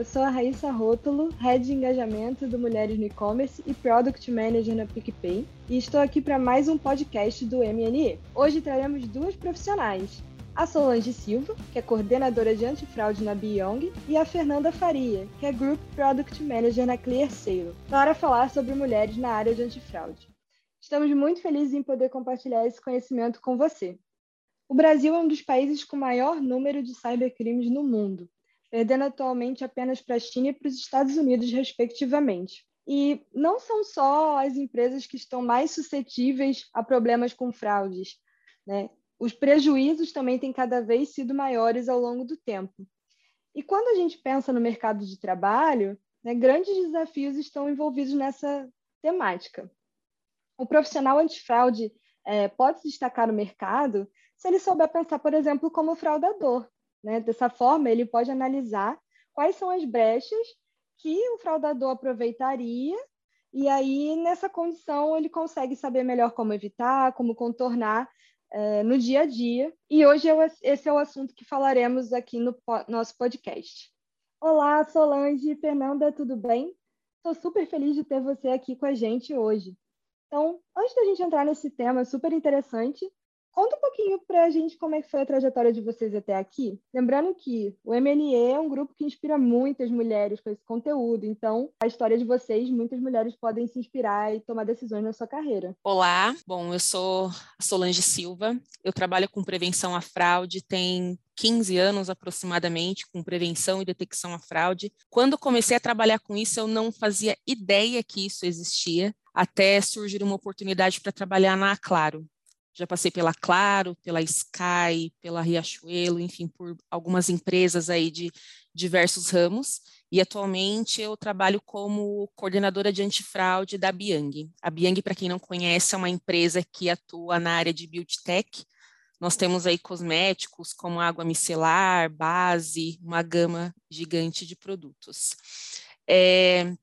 Eu sou a Raíssa Rótulo, Head de Engajamento do Mulheres no E-Commerce e Product Manager na PicPay, e estou aqui para mais um podcast do MNE. Hoje traremos duas profissionais, a Solange Silva, que é coordenadora de antifraude na Beyond, e a Fernanda Faria, que é Group Product Manager na ClearSale, para falar sobre mulheres na área de antifraude. Estamos muito felizes em poder compartilhar esse conhecimento com você. O Brasil é um dos países com maior número de cybercrimes no mundo, perdendo atualmente apenas para a China e para os Estados Unidos, respectivamente. E não são só as empresas que estão mais suscetíveis a problemas com fraudes. Né? Os prejuízos também têm cada vez sido maiores ao longo do tempo. E quando a gente pensa no mercado de trabalho, né, grandes desafios estão envolvidos nessa temática. O profissional antifraude é, pode se destacar no mercado se ele souber pensar, por exemplo, como fraudador, né? Dessa forma, ele pode analisar quais são as brechas que o fraudador aproveitaria e aí, nessa condição, ele consegue saber melhor como evitar, como contornar é, no dia a dia. E hoje eu, esse é o assunto que falaremos aqui no po nosso podcast. Olá, Solange e Fernanda, tudo bem? Estou super feliz de ter você aqui com a gente hoje. Então, antes da gente entrar nesse tema super interessante, Conta um pouquinho para a gente como é que foi a trajetória de vocês até aqui. Lembrando que o MNE é um grupo que inspira muitas mulheres com esse conteúdo, então a história de vocês, muitas mulheres podem se inspirar e tomar decisões na sua carreira. Olá, bom, eu sou Solange Silva, eu trabalho com prevenção à fraude, tem 15 anos aproximadamente com prevenção e detecção à fraude. Quando comecei a trabalhar com isso, eu não fazia ideia que isso existia, até surgir uma oportunidade para trabalhar na Claro. Já passei pela Claro, pela Sky, pela Riachuelo, enfim, por algumas empresas aí de diversos ramos. E atualmente eu trabalho como coordenadora de antifraude da Biang. A Biang, para quem não conhece, é uma empresa que atua na área de beauty tech. Nós temos aí cosméticos como água micelar, base, uma gama gigante de produtos. É,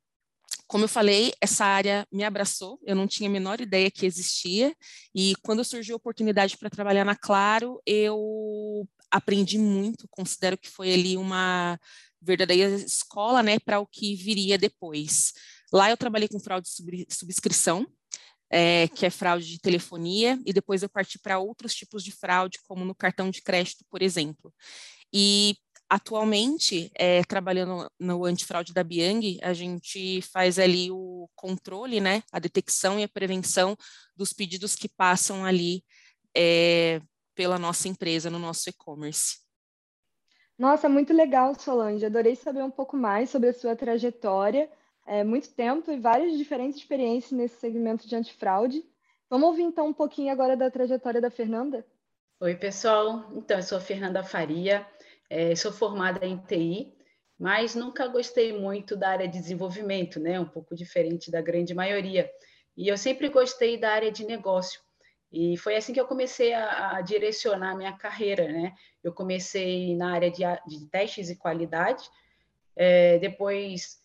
como eu falei, essa área me abraçou, eu não tinha a menor ideia que existia, e quando surgiu a oportunidade para trabalhar na Claro, eu aprendi muito, considero que foi ali uma verdadeira escola, né, para o que viria depois. Lá eu trabalhei com fraude de subscrição, é, que é fraude de telefonia, e depois eu parti para outros tipos de fraude, como no cartão de crédito, por exemplo. E Atualmente, é, trabalhando no antifraude da Biang, a gente faz ali o controle, né, a detecção e a prevenção dos pedidos que passam ali é, pela nossa empresa, no nosso e-commerce. Nossa, muito legal, Solange. Adorei saber um pouco mais sobre a sua trajetória. É, muito tempo e várias diferentes experiências nesse segmento de antifraude. Vamos ouvir então um pouquinho agora da trajetória da Fernanda? Oi, pessoal. Então, eu sou a Fernanda Faria. É, sou formada em TI, mas nunca gostei muito da área de desenvolvimento, né? Um pouco diferente da grande maioria. E eu sempre gostei da área de negócio. E foi assim que eu comecei a, a direcionar minha carreira, né? Eu comecei na área de, de testes e qualidade, é, depois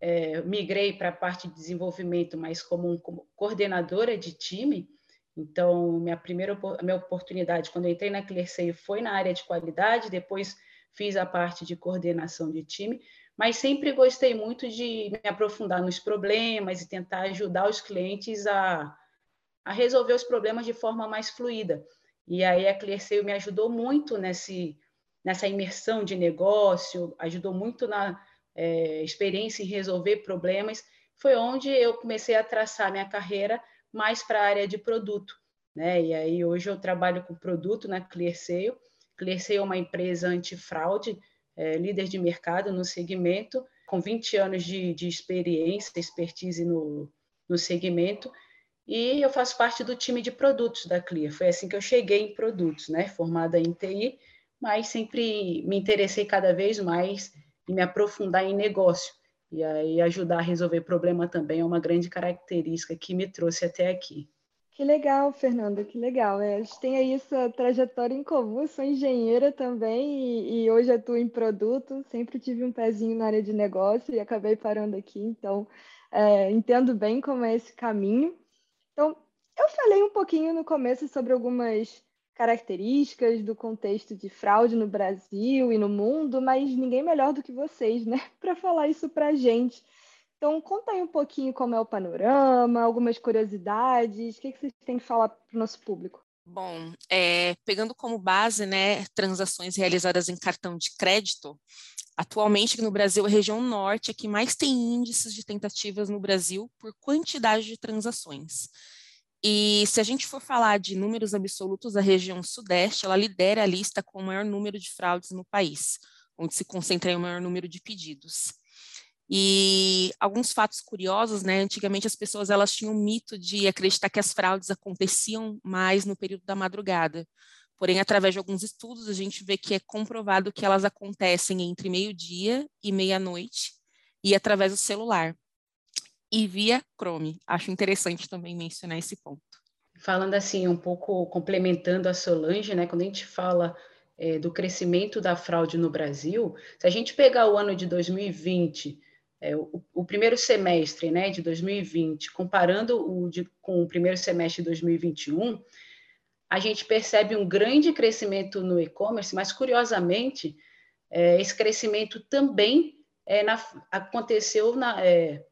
é, migrei para a parte de desenvolvimento, mas como, como coordenadora de time. Então, minha primeira minha oportunidade quando entrei na ClearSale foi na área de qualidade, depois fiz a parte de coordenação de time, mas sempre gostei muito de me aprofundar nos problemas e tentar ajudar os clientes a, a resolver os problemas de forma mais fluida. E aí a ClearSale me ajudou muito nesse, nessa imersão de negócio, ajudou muito na é, experiência em resolver problemas. Foi onde eu comecei a traçar minha carreira mais para a área de produto. Né? E aí hoje eu trabalho com produto na ClearSale. ClearSale é uma empresa antifraude, é, líder de mercado no segmento, com 20 anos de, de experiência, expertise no, no segmento, e eu faço parte do time de produtos da Clear. Foi assim que eu cheguei em produtos, né? Formada em TI, mas sempre me interessei cada vez mais em me aprofundar em negócio. E aí ajudar a resolver problema também é uma grande característica que me trouxe até aqui. Que legal, Fernanda, que legal. É, a gente tem aí essa trajetória em comum. Sou engenheira também e, e, hoje atuo em produto. Sempre tive um pezinho na área de negócio e acabei parando aqui. Então, é, entendo bem como é esse caminho. Então, eu falei um pouquinho no começo sobre algumas características do contexto de fraude no Brasil e no mundo, mas ninguém melhor do que vocês, né, para falar isso para a gente. Então, conta aí um pouquinho como é o panorama, algumas curiosidades, o que, que vocês têm que falar para o nosso público? Bom, é, pegando como base, né, transações realizadas em cartão de crédito, atualmente no Brasil, a região norte é que mais tem índices de tentativas no Brasil por quantidade de transações. E se a gente for falar de números absolutos, a região sudeste, ela lidera a lista com o maior número de fraudes no país, onde se concentra o maior número de pedidos. E alguns fatos curiosos, né? Antigamente as pessoas elas tinham o mito de acreditar que as fraudes aconteciam mais no período da madrugada. Porém, através de alguns estudos, a gente vê que é comprovado que elas acontecem entre meio-dia e meia-noite e através do celular. E via Chrome. Acho interessante também mencionar esse ponto. Falando assim, um pouco complementando a Solange, né? Quando a gente fala é, do crescimento da fraude no Brasil, se a gente pegar o ano de 2020 é, o, o, primeiro semestre né, de 2020, comparando o de, com o primeiro semestre de 2021, a gente percebe um grande crescimento no e-commerce, mas curiosamente, é, esse crescimento também é, na, aconteceu na, é,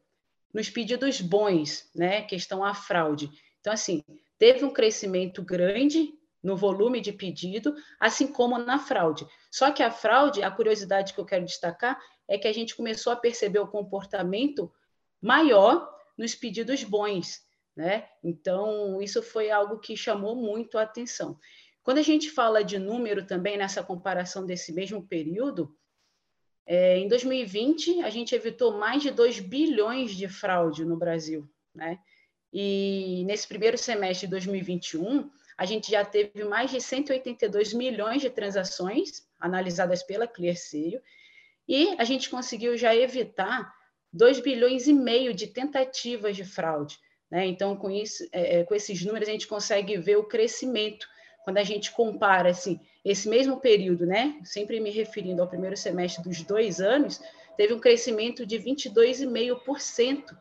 nos pedidos bons, né, questão a fraude. Então, assim, teve um crescimento grande no volume de pedido, assim como na fraude. Só que a fraude, a curiosidade que eu quero destacar é que a gente começou a perceber o comportamento maior nos pedidos bons, né? Então, isso foi algo que chamou muito a atenção. Quando a gente fala de número também nessa comparação desse mesmo período, é, em 2020 a gente evitou mais de 2 bilhões de fraude no Brasil, né? E nesse primeiro semestre de 2021, a gente já teve mais de 182 milhões de transações analisadas pela ClearSale e a gente conseguiu já evitar 2 bilhões e meio de tentativas de fraude. Né? Então, com, isso, é, é, com esses números, a gente consegue ver o crescimento. Quando a gente compara assim, esse mesmo período, né? sempre me referindo ao primeiro semestre dos dois anos, teve um crescimento de 22,5%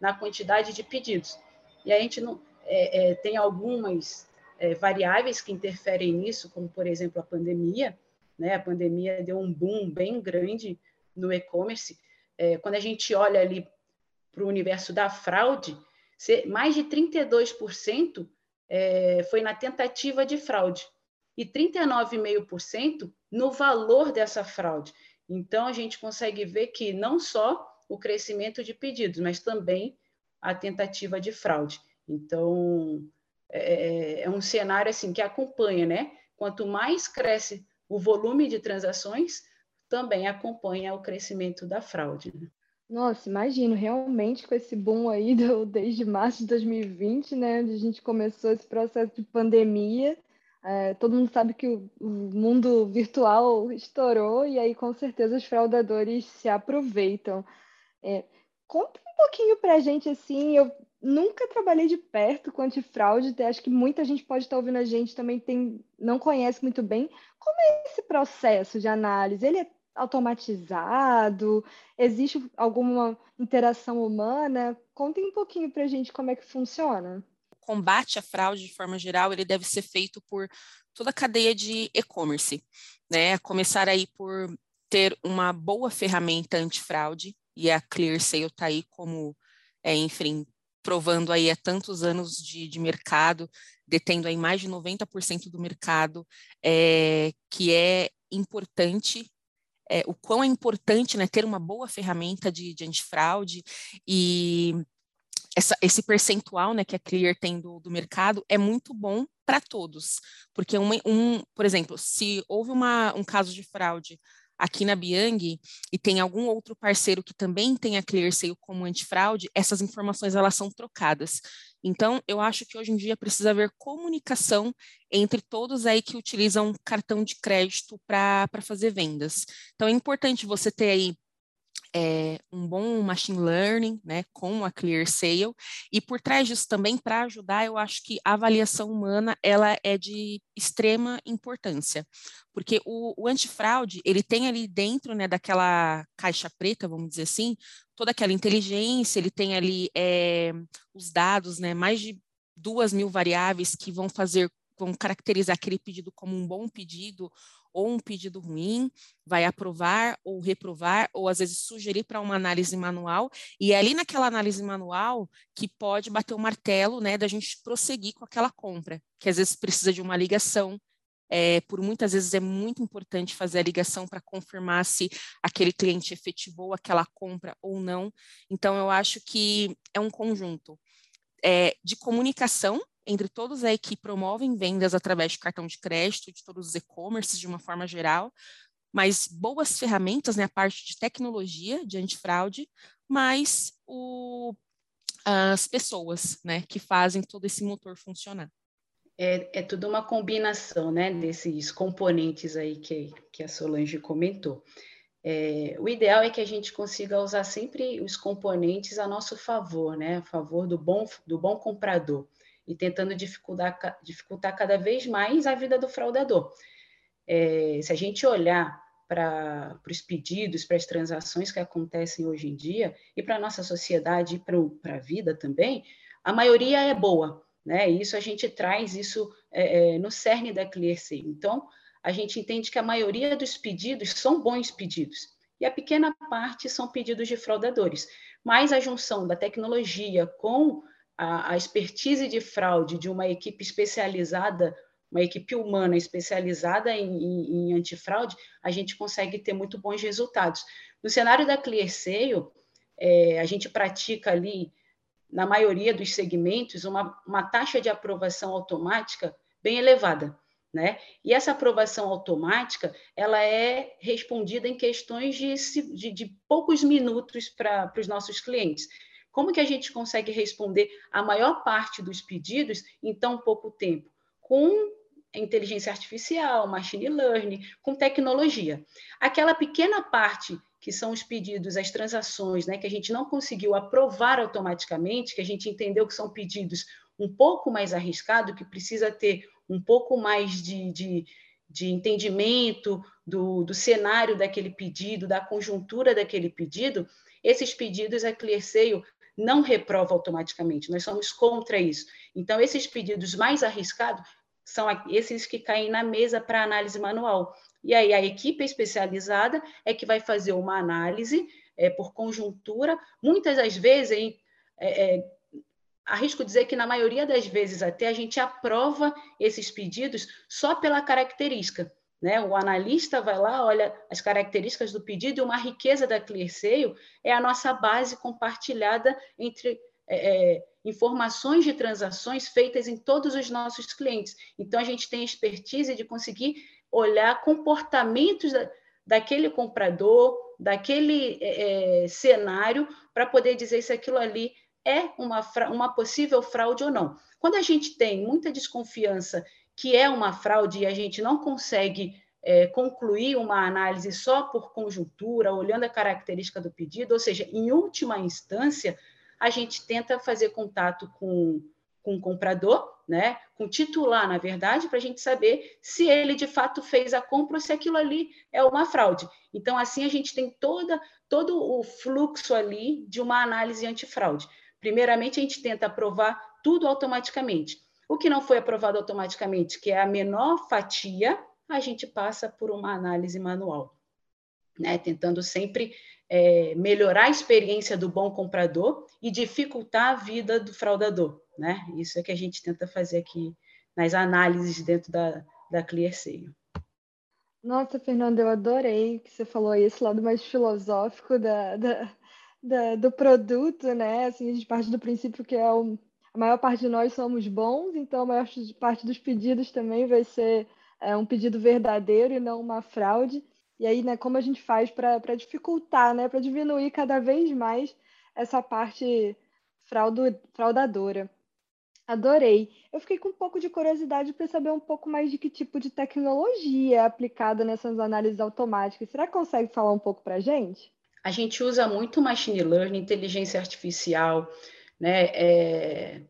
na quantidade de pedidos. E a gente não, é, é, tem algumas é, variáveis que interferem nisso, como, por exemplo, a pandemia, né? A pandemia deu um boom bem grande no e-commerce. É, quando a gente olha ali para o universo da fraude, mais de 32% é, foi na tentativa de fraude e 39,5% no valor dessa fraude. Então, a gente consegue ver que não só o crescimento de pedidos, mas também a tentativa de fraude. Então, é, é um cenário assim que acompanha, né? Quanto mais cresce o volume de transações também acompanha o crescimento da fraude. Né? Nossa, imagino, realmente com esse boom aí do, desde março de 2020, né, onde a gente começou esse processo de pandemia, é, todo mundo sabe que o, o, mundo virtual estourou e aí com certeza os fraudadores se aproveitam. É, conta um pouquinho para a gente assim, eu nunca trabalhei de perto com antifraude, acho que muita gente pode estar ouvindo a gente também tem, não conhece muito bem. Como é esse processo de análise? Ele é automatizado? Existe alguma interação humana? Contem um pouquinho para a gente como é que funciona. O combate à fraude, de forma geral, ele deve ser feito por toda a cadeia de e-commerce, né? Começar aí por ter uma boa ferramenta antifraude, e a ClearSale está aí como, é, enfim, provando aí há tantos anos de, de mercado, detendo aí mais de 90% do mercado, é, que é importante é, o quão é importante né, ter uma boa ferramenta de, de antifraude e essa, esse percentual né, que a Clear tem do, do mercado é muito bom para todos, porque uma, um, por exemplo, se houve uma, um caso de fraude aqui na Biang e tem algum outro parceiro que também tem a ClearSale como antifraude, essas informações elas são trocadas. Então, eu acho que hoje em dia precisa haver comunicação entre todos aí que utilizam cartão de crédito para fazer vendas. Então, é importante você ter aí é, um bom machine learning, né, com a ClearSale, e por trás disso também, para ajudar, eu acho que a avaliação humana, ela é de extrema importância, porque o, o antifraude, ele tem ali dentro, né, daquela caixa preta, vamos dizer assim, toda aquela inteligência, ele tem ali é, os dados, né, mais de duas mil variáveis que vão fazer vão caracterizar aquele pedido como um bom pedido ou um pedido ruim, vai aprovar ou reprovar, ou às vezes sugerir para uma análise manual, e é ali naquela análise manual que pode bater o martelo né, da gente prosseguir com aquela compra, que às vezes precisa de uma ligação, é, por muitas vezes é muito importante fazer a ligação para confirmar se aquele cliente efetivou aquela compra ou não. Então, eu acho que é um conjunto é, de comunicação entre todos aí que promovem vendas através de cartão de crédito, de todos os e-commerces de uma forma geral, mas boas ferramentas, né, a parte de tecnologia de antifraude, mas o, as pessoas, né, que fazem todo esse motor funcionar. É, é tudo uma combinação né, desses componentes aí que, que a Solange comentou. É, o ideal é que a gente consiga usar sempre os componentes a nosso favor, né, a favor do bom, do bom comprador, e tentando dificultar, dificultar cada vez mais a vida do fraudador. É, se a gente olhar para os pedidos, para as transações que acontecem hoje em dia, e para a nossa sociedade e para a vida também, a maioria é boa, né? Isso a gente traz isso é, é, no cerne da Clearce. Então, a gente entende que a maioria dos pedidos são bons pedidos e a pequena parte são pedidos de fraudadores. Mas a junção da tecnologia com a, a expertise de fraude de uma equipe especializada, uma equipe humana especializada em, em, em antifraude, a gente consegue ter muito bons resultados. No cenário da ClearSale, é, a gente pratica ali na maioria dos segmentos, uma, uma taxa de aprovação automática bem elevada. Né? E essa aprovação automática ela é respondida em questões de, de, de poucos minutos para os nossos clientes. Como que a gente consegue responder a maior parte dos pedidos em tão pouco tempo? Com inteligência artificial, machine learning, com tecnologia. Aquela pequena parte que são os pedidos, as transações, né, que a gente não conseguiu aprovar automaticamente, que a gente entendeu que são pedidos um pouco mais arriscados, que precisa ter um pouco mais de, de, de entendimento do, do cenário daquele pedido, da conjuntura daquele pedido, esses pedidos a ClearSale não reprova automaticamente, nós somos contra isso. Então, esses pedidos mais arriscados são esses que caem na mesa para análise manual. E aí a equipe especializada é que vai fazer uma análise é, por conjuntura. Muitas das vezes, hein, é, é, arrisco dizer que na maioria das vezes até a gente aprova esses pedidos só pela característica. Né? O analista vai lá, olha as características do pedido e uma riqueza da ClearSale é a nossa base compartilhada entre é, é, informações de transações feitas em todos os nossos clientes. Então, a gente tem expertise de conseguir olhar comportamentos da, daquele comprador, daquele é, é cenário, para poder dizer se aquilo ali é uma, uma possível fraude ou não. Quando a gente tem muita desconfiança que é uma fraude e a gente não consegue é, concluir uma análise só por conjuntura, olhando a característica do pedido, ou seja, em última instância, a gente tenta fazer contato com com o comprador, né, com o titular, na verdade, para a gente saber se ele de fato fez a compra ou se aquilo ali é uma fraude. Então, assim, a gente tem toda, todo o fluxo ali de uma análise antifraude. Primeiramente, a gente tenta aprovar tudo automaticamente. O que não foi aprovado automaticamente, que é a menor fatia, a gente passa por uma análise manual, né, tentando sempre é, melhorar a experiência do bom comprador e dificultar a vida do fraudador né? Isso é que a gente tenta fazer aqui nas análises dentro da, da ClearSale. Nossa, Fernanda, eu adorei que você falou esse lado mais filosófico da, da, da, do produto, né? Assim, a gente parte do princípio que é o, a maior parte de nós somos bons, então a maior parte dos pedidos também vai ser é, um pedido verdadeiro e não uma fraude. E aí, né, como a gente faz para dificultar, né, para diminuir cada vez mais essa parte fraudadora. Adorei. Eu fiquei com um pouco de curiosidade para saber um pouco mais de que tipo de tecnologia é aplicada nessas análises automáticas. Será que consegue falar um pouco para a gente? A gente usa muito machine learning, inteligência artificial, né? É...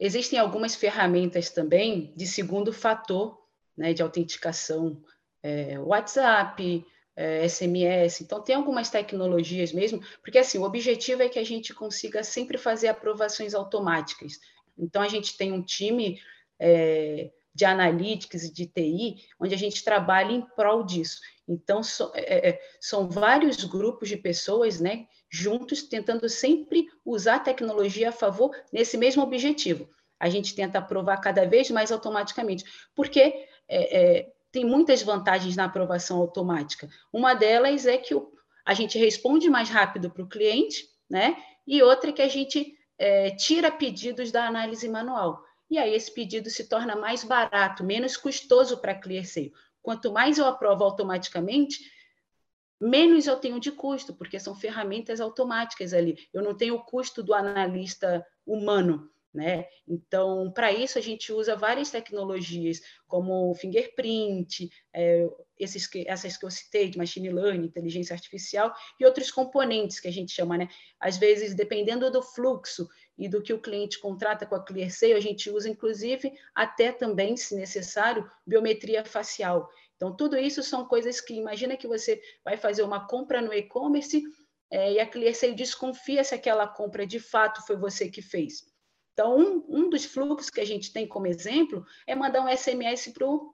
Existem algumas ferramentas também de segundo fator, né, de autenticação, é, WhatsApp, é, SMS. Então, tem algumas tecnologias mesmo, porque assim, o objetivo é que a gente consiga sempre fazer aprovações automáticas. Então, a gente tem um time é, de analytics e de TI, onde a gente trabalha em prol disso. Então, so, é, é, são vários grupos de pessoas, né, juntos, tentando sempre usar a tecnologia a favor nesse mesmo objetivo. A gente tenta aprovar cada vez mais automaticamente, porque é, é tem muitas vantagens na aprovação automática. Uma delas é que o, a gente responde mais rápido para o cliente, né? E outra é que a gente é, tira pedidos da análise manual. E aí esse pedido se torna mais barato, menos custoso para a ClearSale. Quanto mais eu aprovo automaticamente, menos eu tenho de custo, porque são ferramentas automáticas ali. Eu não tenho o custo do analista humano. Né? Então, para isso, a gente usa várias tecnologias, como fingerprint, é, esses que, essas que eu citei, de machine learning, inteligência artificial, e outros componentes que a gente chama. Né? Às vezes, dependendo do fluxo e do que o cliente contrata com a ClearSale, a gente usa, inclusive, até também, se necessário, biometria facial. Então, tudo isso são coisas que, imagina que você vai fazer uma compra no e-commerce é, e a ClearSale desconfia se aquela compra de fato foi você que fez. Então, um, um dos fluxos que a gente tem como exemplo é mandar um SMS para o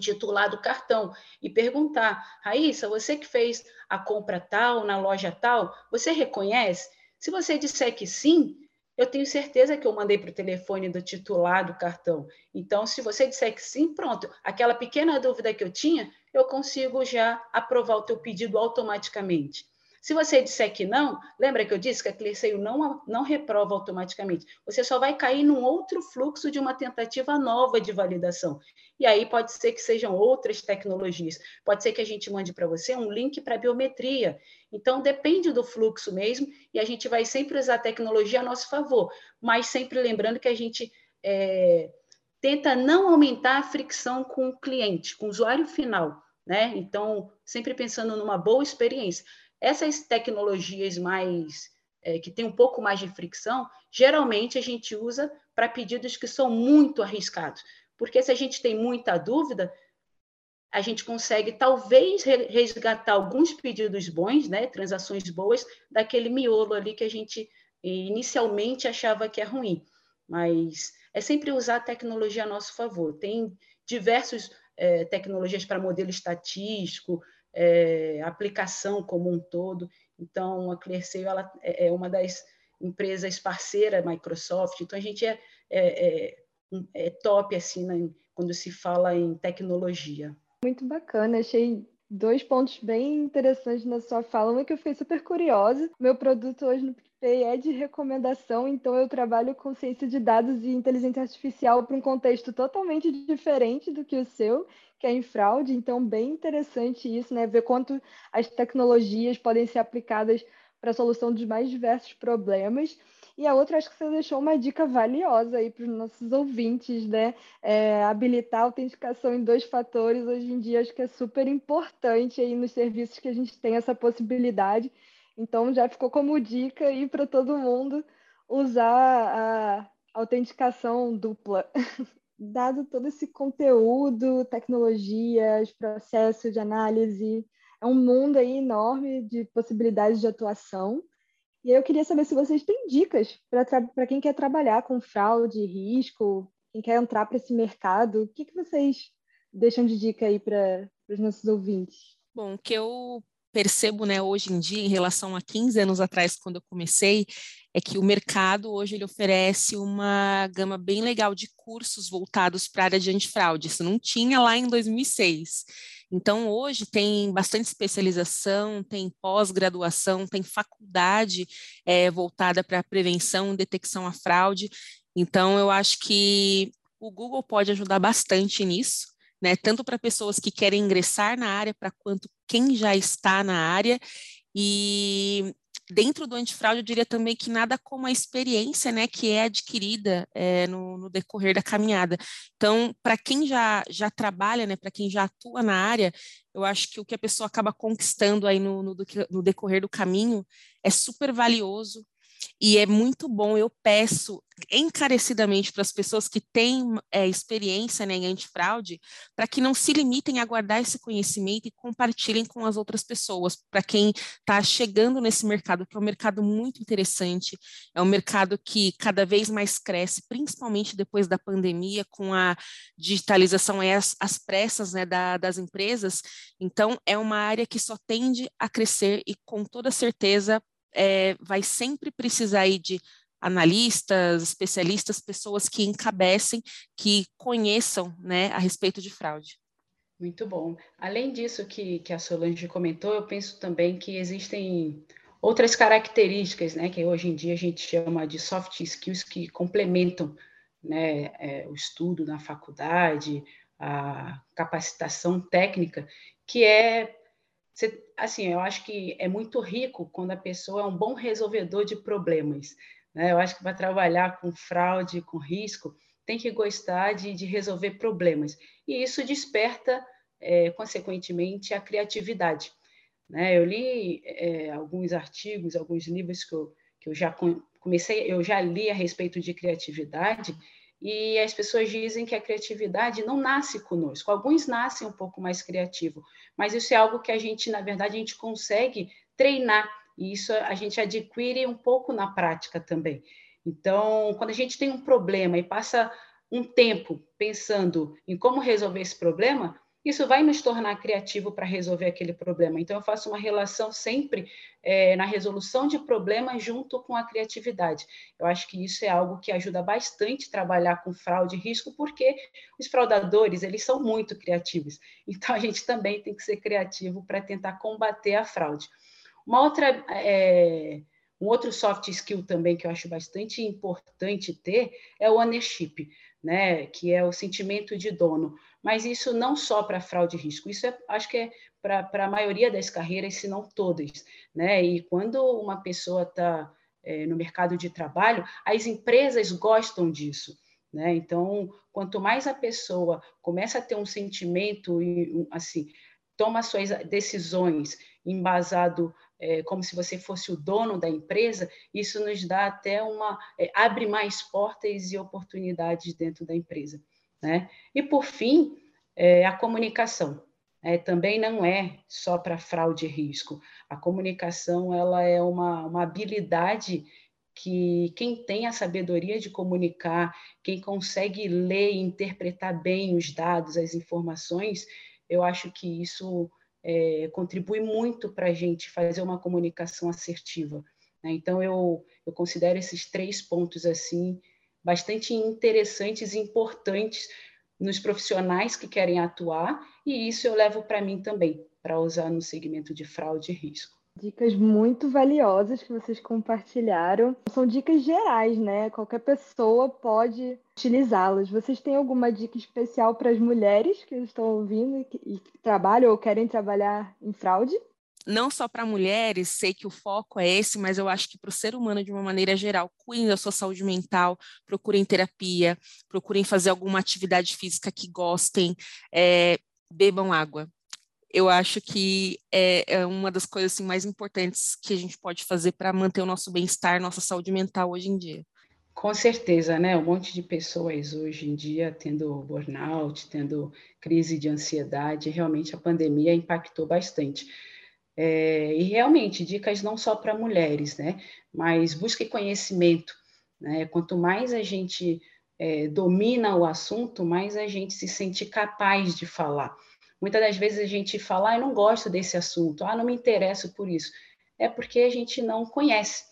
titular do cartão e perguntar: Raíssa, você que fez a compra tal, na loja tal, você reconhece? Se você disser que sim, eu tenho certeza que eu mandei para o telefone do titular do cartão. Então, se você disser que sim, pronto. Aquela pequena dúvida que eu tinha, eu consigo já aprovar o teu pedido automaticamente. Se você disser que não, lembra que eu disse que a ClearSale não, não reprova automaticamente. Você só vai cair num outro fluxo de uma tentativa nova de validação. E aí pode ser que sejam outras tecnologias. Pode ser que a gente mande para você um link para biometria. Então, depende do fluxo mesmo, e a gente vai sempre usar a tecnologia a nosso favor, mas sempre lembrando que a gente é, tenta não aumentar a fricção com o cliente, com o usuário final. Né? Então, sempre pensando numa boa experiência. Essas tecnologias mais é, que tem um pouco mais de fricção, geralmente a gente usa para pedidos que são muito arriscados, porque se a gente tem muita dúvida, a gente consegue talvez resgatar alguns pedidos bons, né, transações boas, daquele miolo ali que a gente inicialmente achava que é ruim. Mas é sempre usar a tecnologia a nosso favor. Tem diversas é, tecnologias para modelo estatístico, é, aplicação como um todo. Então, a ClearSale ela é, é uma das empresas parceiras Microsoft. Então, a gente é, é, é, é top assim né, quando se fala em tecnologia. Muito bacana, achei dois pontos bem interessantes na sua fala. Uma que eu fiquei super curiosa. Meu produto hoje no PicPay é de recomendação, então eu trabalho com ciência de dados e inteligência artificial para um contexto totalmente diferente do que o seu que é em fraude, então bem interessante isso, né? Ver quanto as tecnologias podem ser aplicadas para a solução dos mais diversos problemas. E a outra, acho que você deixou uma dica valiosa aí para os nossos ouvintes, né? É, habilitar a autenticação em dois fatores, hoje em dia, acho que é super importante aí nos serviços que a gente tem essa possibilidade. Então, já ficou como dica aí para todo mundo usar a autenticação dupla. dado todo esse conteúdo, tecnologias, processos de análise, é um mundo aí enorme de possibilidades de atuação. E eu queria saber se vocês têm dicas para quem quer trabalhar com fraude, risco, quem quer entrar para esse mercado. O que, que vocês deixam de dica aí para os nossos ouvintes? Bom, o que eu percebo né, hoje em dia, em relação a 15 anos atrás, quando eu comecei, é que o mercado hoje ele oferece uma gama bem legal de cursos voltados para a área de antifraude. Isso não tinha lá em 2006. Então, hoje tem bastante especialização, tem pós-graduação, tem faculdade é, voltada para prevenção e detecção à fraude. Então, eu acho que o Google pode ajudar bastante nisso né? Tanto para pessoas que querem ingressar na área, para quanto quem já está na área. E dentro do antifraude, eu diria também que nada como a experiência né, que é adquirida é, no, no, decorrer da caminhada. Então, para quem já, já trabalha, né, para quem já atua na área, eu acho que o que a pessoa acaba conquistando aí no, no, no decorrer do caminho é super valioso E é muito bom, eu peço encarecidamente para as pessoas que têm é, experiência né, em antifraude, para que não se limitem a guardar esse conhecimento e compartilhem com as outras pessoas, para quem está chegando nesse mercado, que é um mercado muito interessante, é um mercado que cada vez mais cresce, principalmente depois da pandemia, com a digitalização e as, as pressas né, da, das empresas. Então, é uma área que só tende a crescer e, com toda certeza, é, vai sempre precisar aí de analistas, especialistas, pessoas que encabecem, que conheçam né, a respeito de fraude. Muito bom. Além disso que, que a Solange comentou, eu penso também que existem outras características, né, que hoje em dia a gente chama de soft skills que complementam né, é, o estudo na faculdade, a capacitação técnica, que é assim, eu acho que é muito rico quando a pessoa é um bom resolvedor de problemas. Né? Eu acho que para trabalhar com fraude, com risco, tem que gostar de, de resolver problemas. E isso desperta, é, consequentemente, a criatividade. Né? Eu li é, alguns artigos, alguns livros que eu, que eu já comecei, eu já li a respeito de criatividade, e as pessoas dizem que a criatividade não nasce conosco. Alguns nascem um pouco mais criativo, mas isso é algo que a gente, na verdade, a gente consegue treinar e isso a gente adquire um pouco na prática também. Então, quando a gente tem um problema e passa um tempo pensando em como resolver esse problema, isso vai nos tornar criativo para resolver aquele problema. Então, eu faço uma relação sempre é, na resolução de problemas junto com a criatividade. Eu acho que isso é algo que ajuda bastante trabalhar com fraude e risco, porque os fraudadores, eles são muito criativos. Então, a gente também tem que ser criativo para tentar combater a fraude. Uma outra... É, um outro soft skill também que eu acho bastante importante ter é o ownership, né? que é o sentimento de dono mas isso não só para fraude e risco, isso é, acho que é para a maioria das carreiras, se não todas. Né? E quando uma pessoa está é, no mercado de trabalho, as empresas gostam disso. Né? Então, quanto mais a pessoa começa a ter um sentimento e assim toma suas decisões embasado é, como se você fosse o dono da empresa, isso nos dá até uma é, abre mais portas e oportunidades dentro da empresa. Né? E, por fim, é, a comunicação. É, também não é só para fraude e risco. A comunicação ela é uma, uma habilidade que quem tem a sabedoria de comunicar, quem consegue ler e interpretar bem os dados, as informações, eu acho que isso é, contribui muito para a gente fazer uma comunicação assertiva. Né? Então, eu, eu considero esses três pontos assim bastante interessantes e importantes nos profissionais que querem atuar, e isso eu levo para mim também, para usar no segmento de fraude e risco. Dicas muito valiosas que vocês compartilharam. São dicas gerais, né? Qualquer pessoa pode utilizá-las. Vocês têm alguma dica especial para as mulheres que estão ouvindo e que trabalham ou querem trabalhar em fraude? não só para mulheres, sei que o foco é esse, mas eu acho que para o ser humano de uma maneira geral, cuidem da sua saúde mental, procurem terapia, procurem fazer alguma atividade física que gostem, é, bebam água. Eu acho que é, é uma das coisas assim, mais importantes que a gente pode fazer para manter o nosso bem-estar, nossa saúde mental hoje em dia. Com certeza, né? Um monte de pessoas hoje em dia tendo burnout, tendo crise de ansiedade, realmente a pandemia impactou bastante. É, e realmente, dicas não só para mulheres, né? Mas busque conhecimento. Né? Quanto mais a gente é, domina o assunto, mais a gente se sente capaz de falar. Muitas das vezes a gente fala, ah, eu não gosto desse assunto, ah, não me interesso por isso. É porque a gente não conhece.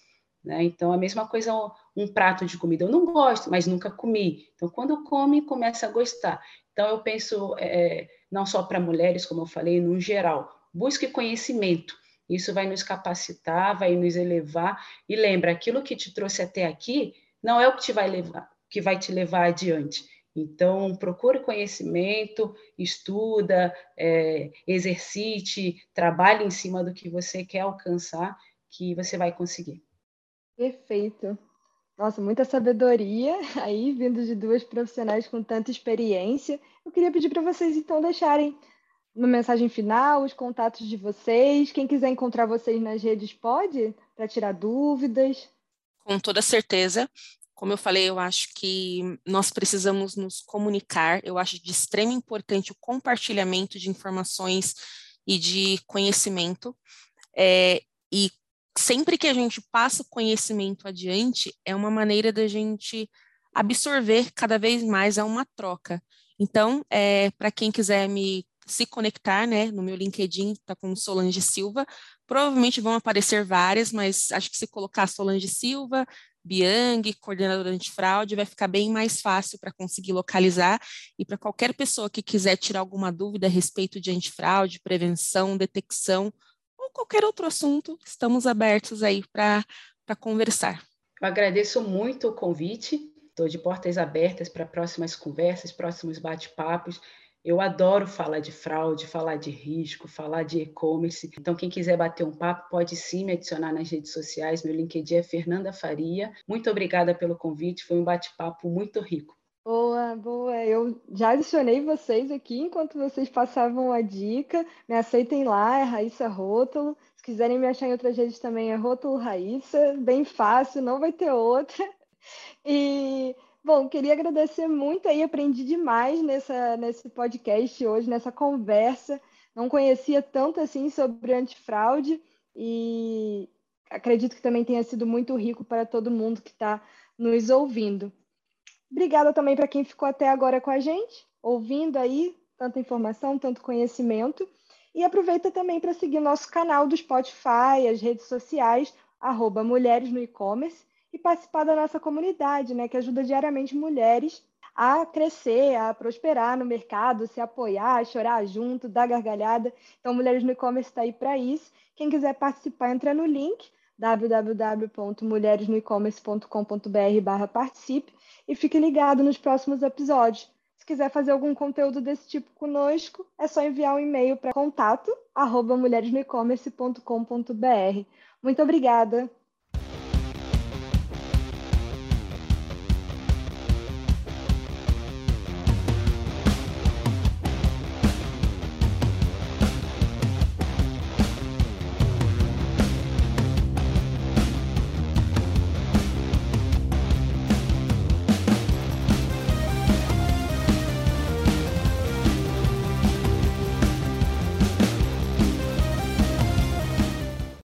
Né? Então, a mesma coisa um prato de comida. Eu não gosto, mas nunca comi. Então, quando come, começa a gostar. Então, eu penso, é, não só para mulheres, como eu falei, no geral, Busque conhecimento. Isso vai nos capacitar, vai nos elevar. E lembra, aquilo que te trouxe até aqui não é o que te vai levar, que vai te levar adiante. Então, procure conhecimento, estuda, é, exercite, trabalhe em cima do que você quer alcançar, que você vai conseguir. Perfeito. Nossa, muita sabedoria aí, vindo de duas profissionais com tanta experiência. Eu queria pedir para vocês, então, deixarem uma mensagem final, os contatos de vocês. Quem quiser encontrar vocês nas redes pode, para tirar dúvidas. Com toda certeza. Como eu falei, eu acho que nós precisamos nos comunicar. Eu acho de extrema importância o compartilhamento de informações e de conhecimento. É, e sempre que a gente passa o conhecimento adiante, é uma maneira da gente absorver cada vez mais, é uma troca. Então, é, para quem quiser me se conectar, né, no meu LinkedIn, está com Solange Silva, provavelmente vão aparecer várias, mas acho que se colocar Solange Silva, Biang, coordenadora antifraude, vai ficar bem mais fácil para conseguir localizar e para qualquer pessoa que quiser tirar alguma dúvida a respeito de antifraude, prevenção, detecção ou qualquer outro assunto, estamos abertos aí para conversar. Eu agradeço muito o convite Estou de portas abertas para próximas conversas, próximos bate-papos. Eu adoro falar de fraude, falar de risco, falar de e-commerce. Então, quem quiser bater um papo, pode sim me adicionar nas redes sociais. Meu LinkedIn é Fernanda Faria. Muito obrigada pelo convite, foi um bate-papo muito rico. Boa, boa. Eu já adicionei vocês aqui enquanto vocês passavam a dica. Me aceitem lá, é Raíssa Rótulo. Se quiserem me achar em outras redes também é Rótulo Raíssa. Bem fácil, não vai ter outra. E, bom, queria agradecer muito aí, aprendi demais nessa, nesse podcast hoje, nessa conversa. Não conhecia tanto assim sobre antifraude e acredito que também tenha sido muito rico para todo mundo que está nos ouvindo. Obrigada também para quem ficou até agora com a gente, ouvindo aí tanta informação, tanto conhecimento. E aproveita também para seguir nosso canal do Spotify, as redes sociais, arroba Mulheres no E-Commerce e participar da nossa comunidade, né, que ajuda diariamente mulheres a crescer, a prosperar no mercado, se apoiar, chorar junto, dar gargalhada. Então, Mulheres no E-Commerce está aí para isso. Quem quiser participar, entra no link www.mulheresnoecommerce.com.br barra participe e fique ligado nos próximos episódios. Se quiser fazer algum conteúdo desse tipo conosco, é só enviar um e-mail para contato arroba mulheresnoecommerce.com.br. Muito obrigada!